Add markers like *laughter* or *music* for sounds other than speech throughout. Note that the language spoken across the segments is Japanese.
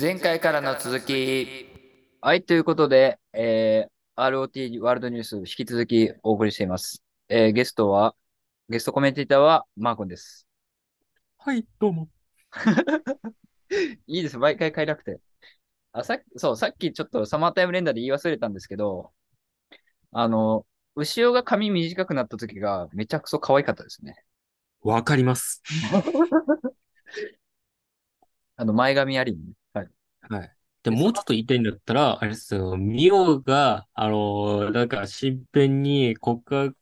前回からの続き。はい、ということで、えー、ROT ワールドニュース引き続きお送りしています。えー、ゲストは、ゲストコメンテーターはマー君です。はい、どうも。*laughs* いいです、毎回変えなくて。あ、さっき、そう、さっきちょっとサマータイム連打で言い忘れたんですけど、あの、後ろが髪短くなった時がめちゃくそ可愛かったですね。わかります。*laughs* あの、前髪ありにね。はい。はい。で、もうちょっと言いたいんだったら、あれですよ、ミオが、あのーなんか、身辺に告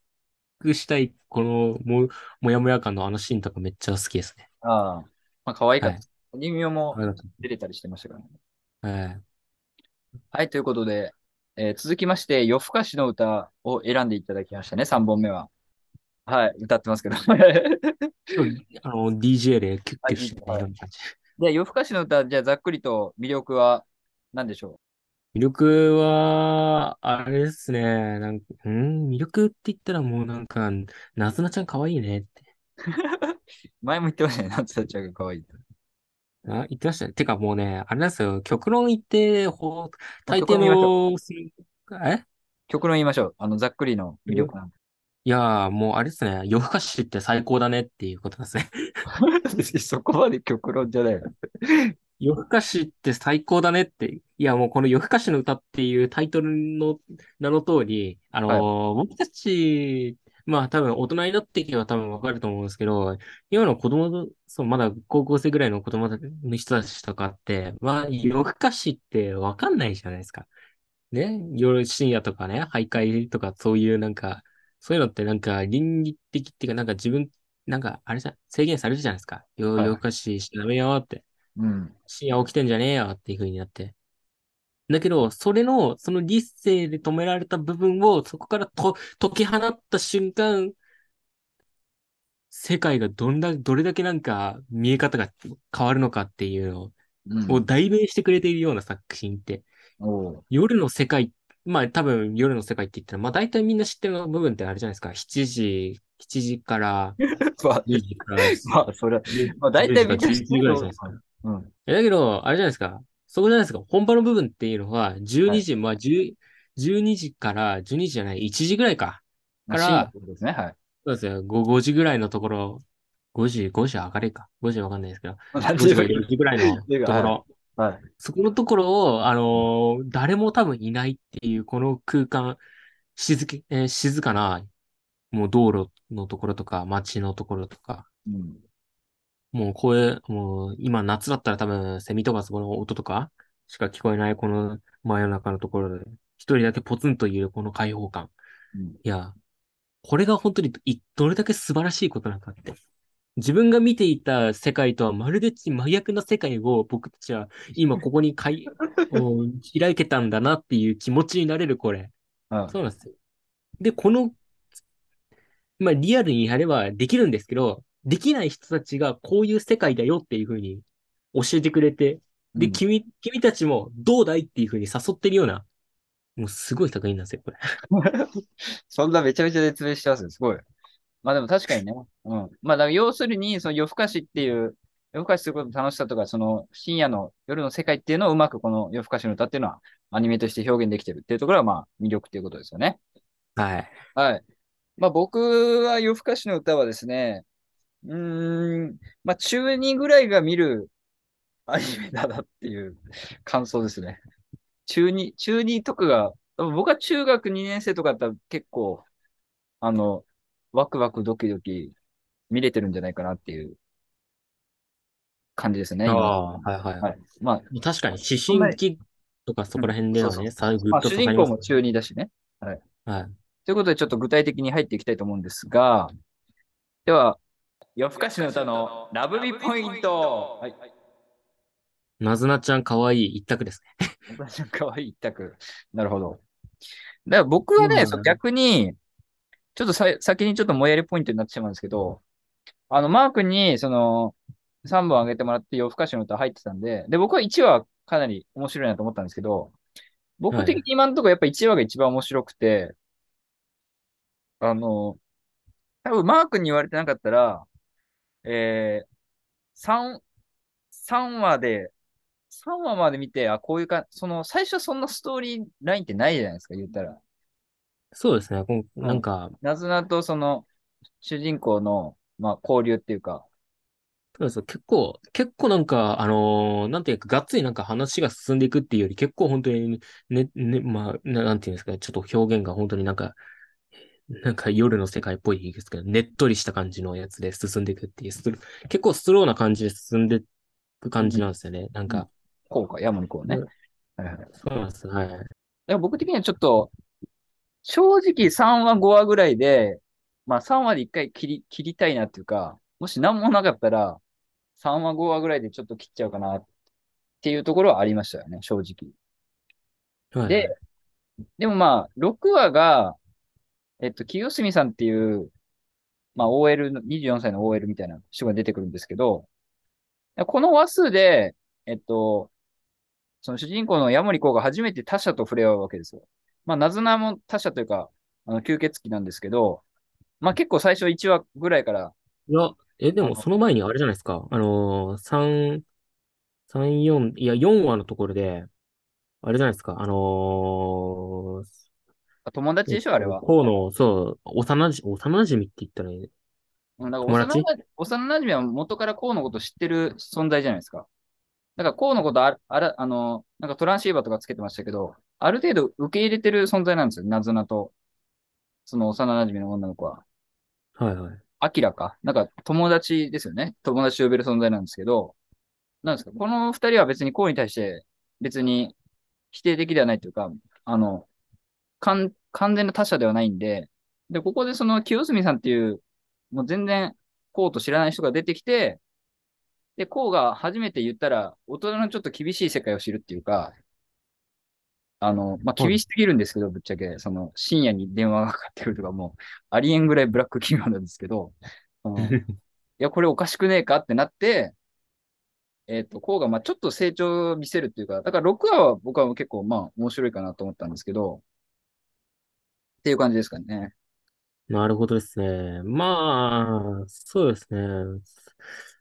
白したい、この、も、もやもや感のあのシーンとかめっちゃ好きですね。ああ、まあ可愛かったはい。人形もありがと出れたりしてましたからね。うはい。はい、ということで、えー続きまして、夜更かしの歌を選んでいただきましたね、3本目は。はい、歌ってますけど。あの、DJ でキュッキュしていはいる感じ。で、夜更かしの歌、じゃあざっくりと魅力は何でしょ魅力は、あれですね、なんか、うん、魅力って言ったらもうなんか、なずなちゃん可愛いねって。う *laughs* 前も言ってましたね、夏田ちゃんが可愛いと。あ、言ってましたね。てかもうね、あれなんですよ、極論言って、ほ、大抵の、するえ？極論言いましょう。あの、ざっくりの魅力なんで。いやー、もうあれですね、夜更かしって最高だねっていうことですね。*laughs* そこまで極論じゃないよ。*laughs* 夜更かしって最高だねって。いや、もうこの夜更かしの歌っていうタイトルの名の通り、あのー僕たち、まあ多分大人になっていけば多分わかると思うんですけど、今の子供の、そう、まだ高校生ぐらいの子供の人たちとかって、まあ夜更かしってわかんないじゃないですか。ね、夜深夜とかね、徘徊とかそういうなんか、そういうのってなんか倫理的っていうかなんか自分、なんかあれじゃ、制限されるじゃないですか。夜はい夜更かししちゃダメよって。うん。深夜起きてんじゃねえよっていう風になって。だけど、それの、その理性で止められた部分を、そこからと解き放った瞬間、世界がどんだ、どれだけなんか見え方が変わるのかっていうのうんを代弁してくれているような作品って、おう夜の世界、まあ多分夜の世界って言ったら、まあ大体みんな知ってる部分ってあれじゃないですか。7時、7時から *laughs* まあ、10時から、*laughs* まあ、それは、まあ、大体みんな知って11時ぐらいじゃないるですか。うん。えだけど、あれじゃないですか。そこじゃないですか。本場の部分っていうのは、12時、まあ、10 12時から、12時じゃない、1時ぐらいか。まあ、からね。はい。そうですよ。5, 5時ぐらいのところ、5時、5時上がれか。5時わかんないですけど、5時か4時ぐらいのところ、はい。そこのところを、あのー誰も多分いないっていう、この空間、静け、えー静かな、もう道路のところとか、街のところとか、うん。もう声、もう今夏だったら多分セミとかそこの音とかしか聞こえないこの真夜中のところで、一人だけポツンといるこの開放感。うんいや、これが本当にいどれだけ素晴らしいことなのかって。自分が見ていた世界とはまるで真逆な世界を僕たちは今ここにかい *laughs* 開けたんだなっていう気持ちになれるこれ。うんそうなんですよ。で、この、まあリアルにやればできるんですけど、できない人たちがこういう世界だよっていうふうに教えてくれて、で、うん君、君たちもどうだいっていうふうに誘ってるような、もうすごい作品なんですよ、これ。*laughs* *laughs* そんなめちゃめちゃ説明してますね。すごい。まあでも確かにね。うん。まあだから要するに、その夜更かしっていう、夜更かしすることの楽しさとか、その深夜の夜の世界っていうのをうまくこの夜更かしの歌っていうのはアニメとして表現できてるっていうところがまあ魅力っていうことですよね。はい。はい。まあ僕は夜更かしの歌はですね、うーん、まあ中2ぐらいが見るアニメだなっていう感想ですね。中2、中2とかが、僕は中学2年生とかだったら結構、あの、ワクワクドキドキ見れてるんじゃないかなっていう感じですね。今ああ、はいはい。はい。まあ、確かに、思春期とかそこら辺ではうんね、さぐまあ、主刺さります。人公も中2だしね。はい。ということで、ちょっと具体的に入っていきたいと思うんですが、では、夜更かしの歌のラブリーポイント。はい。なずなちゃん可愛い一択ですね。私の可愛い一択。なるほど。だから僕はね、うんそう逆に、ちょっとさ先にちょっともやりポイントになってしまうんですけど、あの、マー君に、その、3本あげてもらって夜更かしの歌入ってたんで、で、僕は1話かなり面白いなと思ったんですけど、僕的に今のところやっぱ1話が一番面白くて、あの、多分マー君に言われてなかったら、えー、3、3話で3話まで見て、あ、こういうか、その、最初そんなストーリーラインってないじゃないですか、言ったら。そうですね。こんなんか、なずなとその、主人公の、まあ、交流っていうか、そうです結構、結構なんか、あのーなんていうか、がっつりなんか話が進んでいくっていうより、結構本当にね、ね、まあ、ななんていうんですか、ちょっと表現が本当になんか、なんか夜の世界っぽいですけど、ねっとりした感じのやつで進んでいくっていう、結構ストローな感じで進んでいく感じなんですよね。なんか、こうか、山にこうね。うんはいはい。そうなんです。はい。だから僕的にはちょっと、正直3話5話ぐらいで、まあ3話で1回切り、切りたいなっていうか、もし何もなかったら、3話5話ぐらいでちょっと切っちゃうかなっていうところはありましたよね、正直。はい、で、でもまあ、6話が、えっと、清澄さんっていう、まあ OL の、24歳の OL みたいな人が出てくるんですけど、この話数で、えっと、その主人公のヤモリコが初めて他者と触れ合うわけですよ。まあ、なずなも他者というか、あの、吸血鬼なんですけど、まあ結構最初1話ぐらいから、いや、え、でもその前にあれじゃないですか。あのー、3、3、4、いや、4話のところで、あれじゃないですか。あのー、友達でしょ、あれは。河野、そう、幼じ、幼馴染って言ったらいい。うんだから友達？幼な幼馴染は元からコウのこと知ってる存在じゃないですか。だからコウのことああら、あの、なんかトランシーバーとかつけてましたけど、ある程度受け入れてる存在なんですよ、なずなと。その幼馴染の女の子は。はいはい。アキラか？なんか友達ですよね。友達と呼べる存在なんですけど、なんですか、この二人は別にコウに対して別に否定的ではないというか、あの、完完全な他者ではないんで、で、ここでその清澄さんっていう、もう全然コウと知らない人が出てきて、で、コウが初めて言ったら、大人のちょっと厳しい世界を知るっていうか、あの、まあ、はい厳しすぎるんですけど、ぶっちゃけ、その、深夜に電話がかかってくるとかもう、ありえんぐらいブラック企業なんですけど、うん *laughs* いや、これおかしくねえかってなって、えっ、と、コウが、まあ、ちょっと成長を見せるっていうか、だから6話は僕は結構、まあ、面白いかなと思ったんですけど、っていう感じですかね。なるほどですね。まあ、そうですね。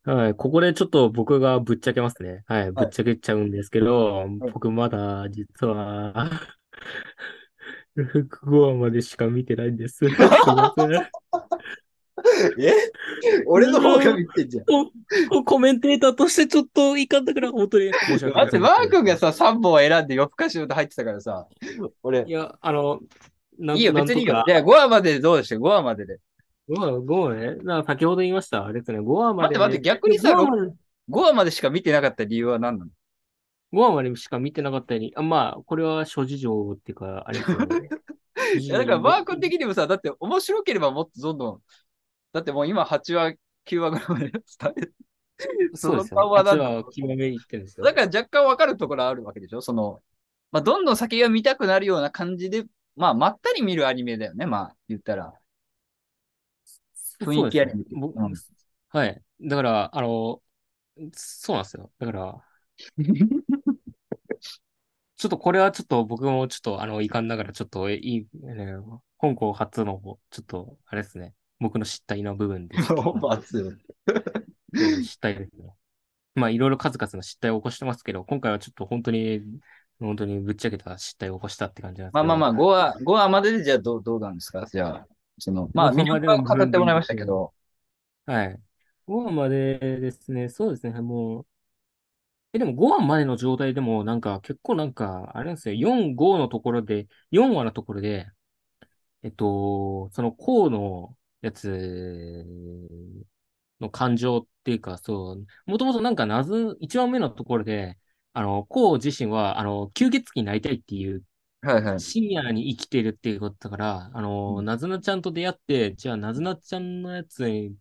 はい。ここでちょっと僕がぶっちゃけますね。はい。ぶっちゃけちゃうんですけど、僕まだ実は、*laughs* 5話までしか見てないんです。*laughs* すいません。え？俺の方が見てんじゃん。ココメンテーターとしてちょっといかんだから本当に申し訳ない。だって、マー君がさ、3本選んで夜更かしの歌入ってたからさ、俺い、や、あの、ないいよ、別にいいよ。じゃあ、5話まででどうでした ?5 話までで。とか5話、5話ね。だから先ほど言いました。あれですね、5話まで。待って待って逆にさ5話まで5話までしか見てなかった理由は何なの？5話までしか見てなかったように、あまあ、これは諸事情っていうか、あれですよね。*laughs* いや、だから、マー君的にもさ、だって面白ければもっとどんどん、だってもう今8話、9話ぐらいまで伝える。*laughs* そうですよ、ね。その顔はなんだ8話を極めに行ってるんですよ。だから若干わかるところあるわけでしょ？その、まあ、どんどん先が見たくなるような感じで、まあ、まったり見るアニメだよね、まあ、言ったら。雰囲気アニメそうですね僕うんはい。だから、あの、そうなんですよ。だから、*laughs* ちょっとこれはちょっと僕もちょっとあの、遺憾ながらちょっといい、ね、香港初の、ちょっと、あれですね。僕の失態の部分ですけど。熱いうん失態ですね。まあ、いろいろ数々の失態を起こしてますけど、今回はちょっと本当に、本当にぶっちゃけた失態を起こしたって感じなんですけど。まあまあまあ、5話、5話まででじゃあどう、どうなんですか？じゃあ、その、まあ、5魅力は語ってもらいましたけど、はい。5話までですね、そうですね、もう、え、でも5話までの状態でも、なんか結構なんか、あれなんですよ、4、5のところで、4話のところで、えっと、その項のやつの感情っていうか、そう、もともとなんか謎、1話目のところで、あの、項自身は、あの、吸血鬼になりたいっていうはいはい。深夜に生きてるっていうことだから、あの、うん。なずなちゃんと出会って、じゃあなずなちゃんのやつに、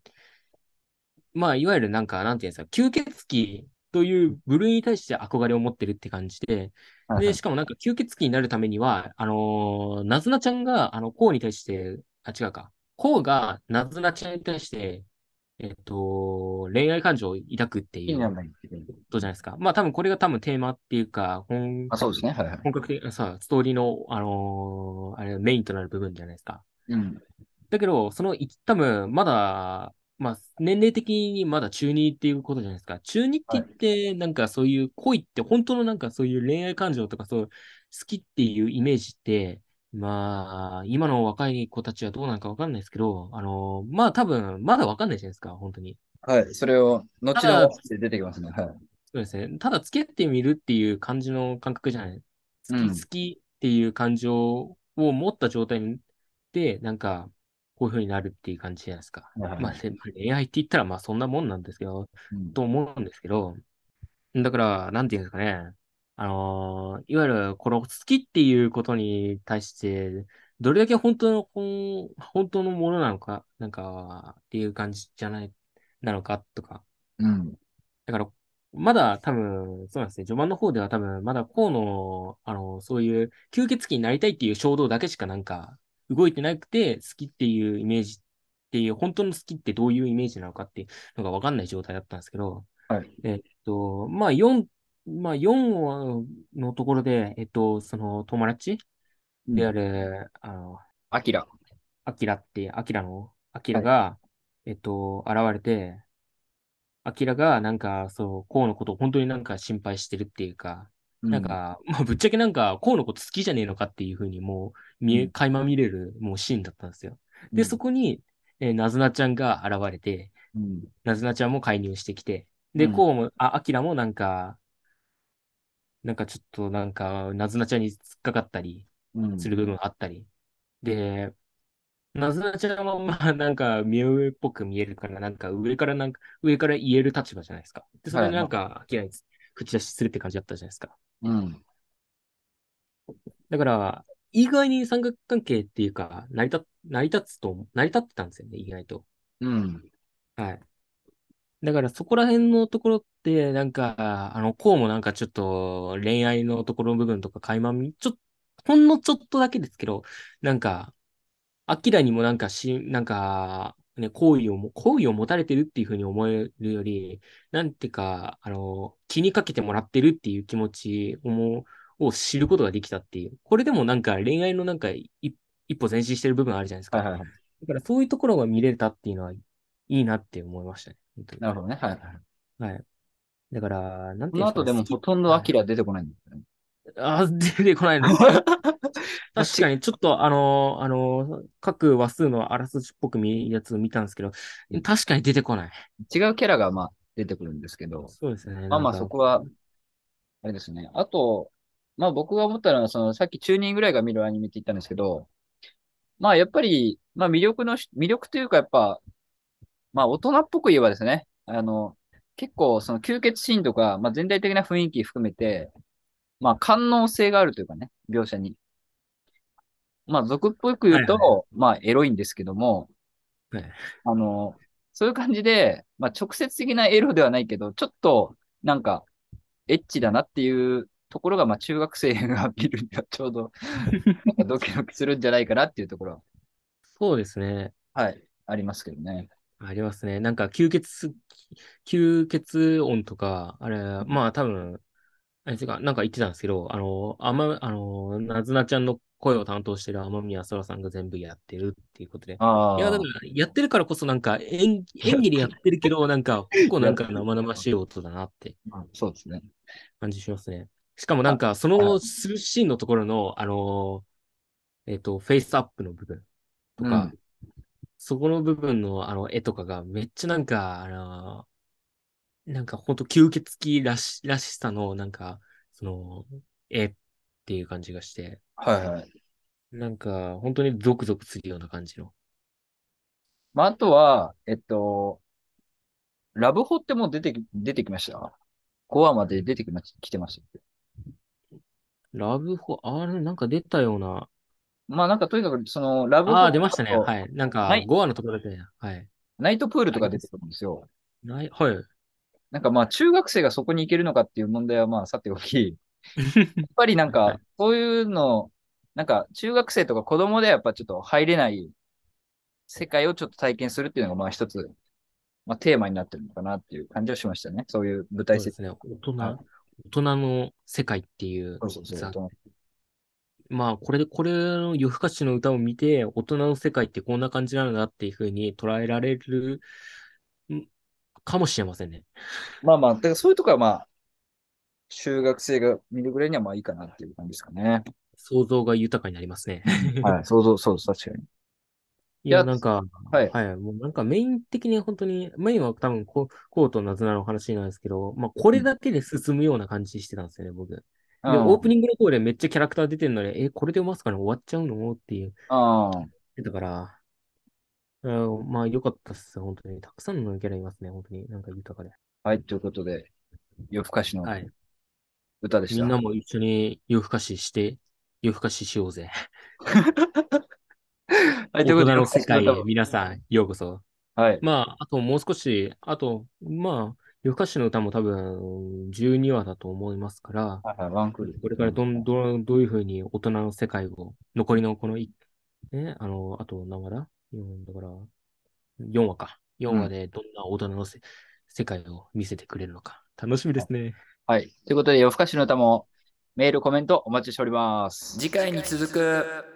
まあ、いわゆるなんか、なんていうんですか、吸血鬼という部類に対して憧れを持ってるって感じで、で、はいはい。しかもなんか吸血鬼になるためには、あのーなずなちゃんが、あの、こうに対して、あ、違うか、こうがなずなちゃんに対して、えっと、恋愛感情を抱くっていうことじゃないですか。まあ多分これが多分テーマっていうか、本あ、そうですね。はいはい。本格的なさ、ストーリーの、あのーあれ、メインとなる部分じゃないですか。うん。だけど、その、い多分、まだ、まあ、年齢的にまだ中二っていうことじゃないですか。中二って言って、なんかそういう恋って、本当のなんかそういう恋愛感情とかそう、好きっていうイメージって、まあ、今の若い子たちはどうなのかわかんないですけど、あの、まあ多分、まだわかんないじゃないですか、本当に。はい。それを、後ので出てきますね。はい。そうですね。ただ付き合ってみるっていう感じの感覚じゃない。好き、好きっていう感情を持った状態で、なんか、こういう風になるっていう感じじゃないですか。はい、まあ、恋愛って言ったら、まあそんなもんなんですけど、うん、と思うんですけど、だから、なんていうんですかね。あのー、いわゆる、この好きっていうことに対して、どれだけ本当の、本当のものなのか、なんか、っていう感じじゃない、なのかとか。うん。だから、まだ多分、そうなんですね。序盤の方では多分、まだ河野、あの、そういう吸血鬼になりたいっていう衝動だけしかなんか動いてなくて、好きっていうイメージっていう、本当の好きってどういうイメージなのかっていうのがわかんない状態だったんですけど、はい。えっと、まあ4、まあ4のところで、えっと、その友達である、あの、アキラ。アキラって、アキラの、アキラが、えっと、現れて、アキラが、なんか、そう、コウのことを本当になんか心配してるっていうか、なんか、まあ、ぶっちゃけなんか、コウのこと好きじゃねえのかっていうふうにもう、見え、垣間見れる、もうシーンだったんですよ。で、そこに、えー、なずなちゃんが現れて、なずなちゃんも介入してきて、で、コウも、あ、アキラもなんか、なんかちょっとなんか、なずなちゃんに突っかかったりする部分があったり。で、なずなちゃんは、まあ、*laughs* なんか、見上っぽく見えるから、なんか、上からなんか、上から言える立場じゃないですか。で、それでなんか、明らかに口出しするって感じだったじゃないですか。うん。だから、意外に三角関係っていうか、成り立、成り立つと、成り立ってたんですよね、意外と。うん。はい。だからそこら辺のところって、なんか、あの、こうもなんかちょっと恋愛のところの部分とか垣間見、ちょっと、ほんのちょっとだけですけど、なんか、アキラにもなんかし、なんか、ね、好意をも、好意を持たれてるっていうふうに思えるより、なんていうか、あの、気にかけてもらってるっていう気持ちをを知ることができたっていう。これでもなんか恋愛のなんか一歩前進してる部分あるじゃないですか。はいはいはい、だからそういうところが見れたっていうのはいいなって思いましたね。なるほどね。はいはい。はい。だから、なんていうか。この後でもほとんどアキラ出てこないんですよね。あ、出てこないの。*laughs* 確かに、ちょっと、あの、あの、各話数のあらすじっぽく見やつを見たんですけど、確かに出てこない。違うキャラが、まあ、出てくるんですけど。そうですね。まあまあ、そこは、あれですね。あと、まあ僕が思ったのは、その、さっき中人ぐらいが見るアニメって言ったんですけど、まあやっぱり、まあ魅力の、魅力というかやっぱ、まあ大人っぽく言えばですね、あの、結構その吸血シーンとか、まあ全体的な雰囲気含めて、まあ、官能性があるというかね、描写に。まあ、俗っぽく言うと、はいはい、まあ、エロいんですけども、はい、あの、そういう感じで、まあ、直接的なエロではないけど、ちょっと、なんか、エッチだなっていうところが、まあ、中学生が見るにはちょうど、ドキドキするんじゃないかなっていうところは。*laughs* そうですね。はい、ありますけどね。ありますね。なんか、吸血、吸血音とか、あれ、まあ、多分、あれか、なんか言ってたんですけど、あの、あま、あの、なずなちゃんの声を担当してる天宮空さんが全部やってるっていうことで。いや、だから、やってるからこそなんか演、演技でやってるけど、*laughs* なんか、結構なんか生々しい音だなって。そうですね。感じしますね。しかもなんか、そのするシーンのところの、あの、えっ、ー、と、フェイスアップの部分とか、うん、そこの部分のあの絵とかがめっちゃなんか、あの、なんかほんと吸血鬼らし、らしさの、なんか、その、絵っていう感じがして。はいはい。なんか、本当にゾクゾクするような感じの。まあ、あとは、えっと、ラブホってもう出てき、出てきました ?5 話まで出てきま、来てました。ラブホ、あれ、なんか出たような。まあなんかとにかく、その、ラブホ。ああ、出ましたね。はい。なんか、5話のところで、はい。ナイトプールとか出てくるんですよ。はい。なんかまあ中学生がそこに行けるのかっていう問題はまあさておき、やっぱりなんか、そういうの、なんか中学生とか子供ではやっぱちょっと入れない世界をちょっと体験するっていうのがまあ一つ、まあテーマになってるのかなっていう感じはしましたね。そういう舞台設定。ね。大人、大人の世界っていう。そうそうそう。まあ、これで、これの夜更かしの歌を見て、大人の世界ってこんな感じなんだっていうふうに捉えられるかもしれませんね。まあまあ、だからそういうとこはまあ、中学生が見るぐらいにはまあいいかなっていう感じですかね。想像が豊かになりますね。はい、そうそう、です、確かに。いや、なんか、はい。はい。もうなんかメイン的に本当に、メインは多分こう、コートなずなの話なんですけど、まあこれだけで進むような感じしてたんですよね、僕。で、うんオープニングの方でめっちゃキャラクター出てるので、え、これでまさかに終わっちゃうの？っていう。あだから、うんまあ良かったっす、本当に。たくさんのキャラいますね、本当に。なんか豊かで。あ。はい、ということで、夜更かしのはい。歌でした。みんなも一緒に夜更かしして、夜更かししようぜ。*laughs* はい、ということで、世界へ皆さん、ようこそ。歌はい。まあ、あともう少し、あと、まあ、夜更かしの歌も多分12話だと思いますから、ワンクール。これからどんどんどういうふうに大人の世界を、残りのこのい、ね、あの、あと何話だ ?4、だから、4話か。4話でどんな大人のせ、世界を見せてくれるのか。楽しみですね。はい。ということで、夜更かしの歌もメール、コメントお待ちしております。次回に続く。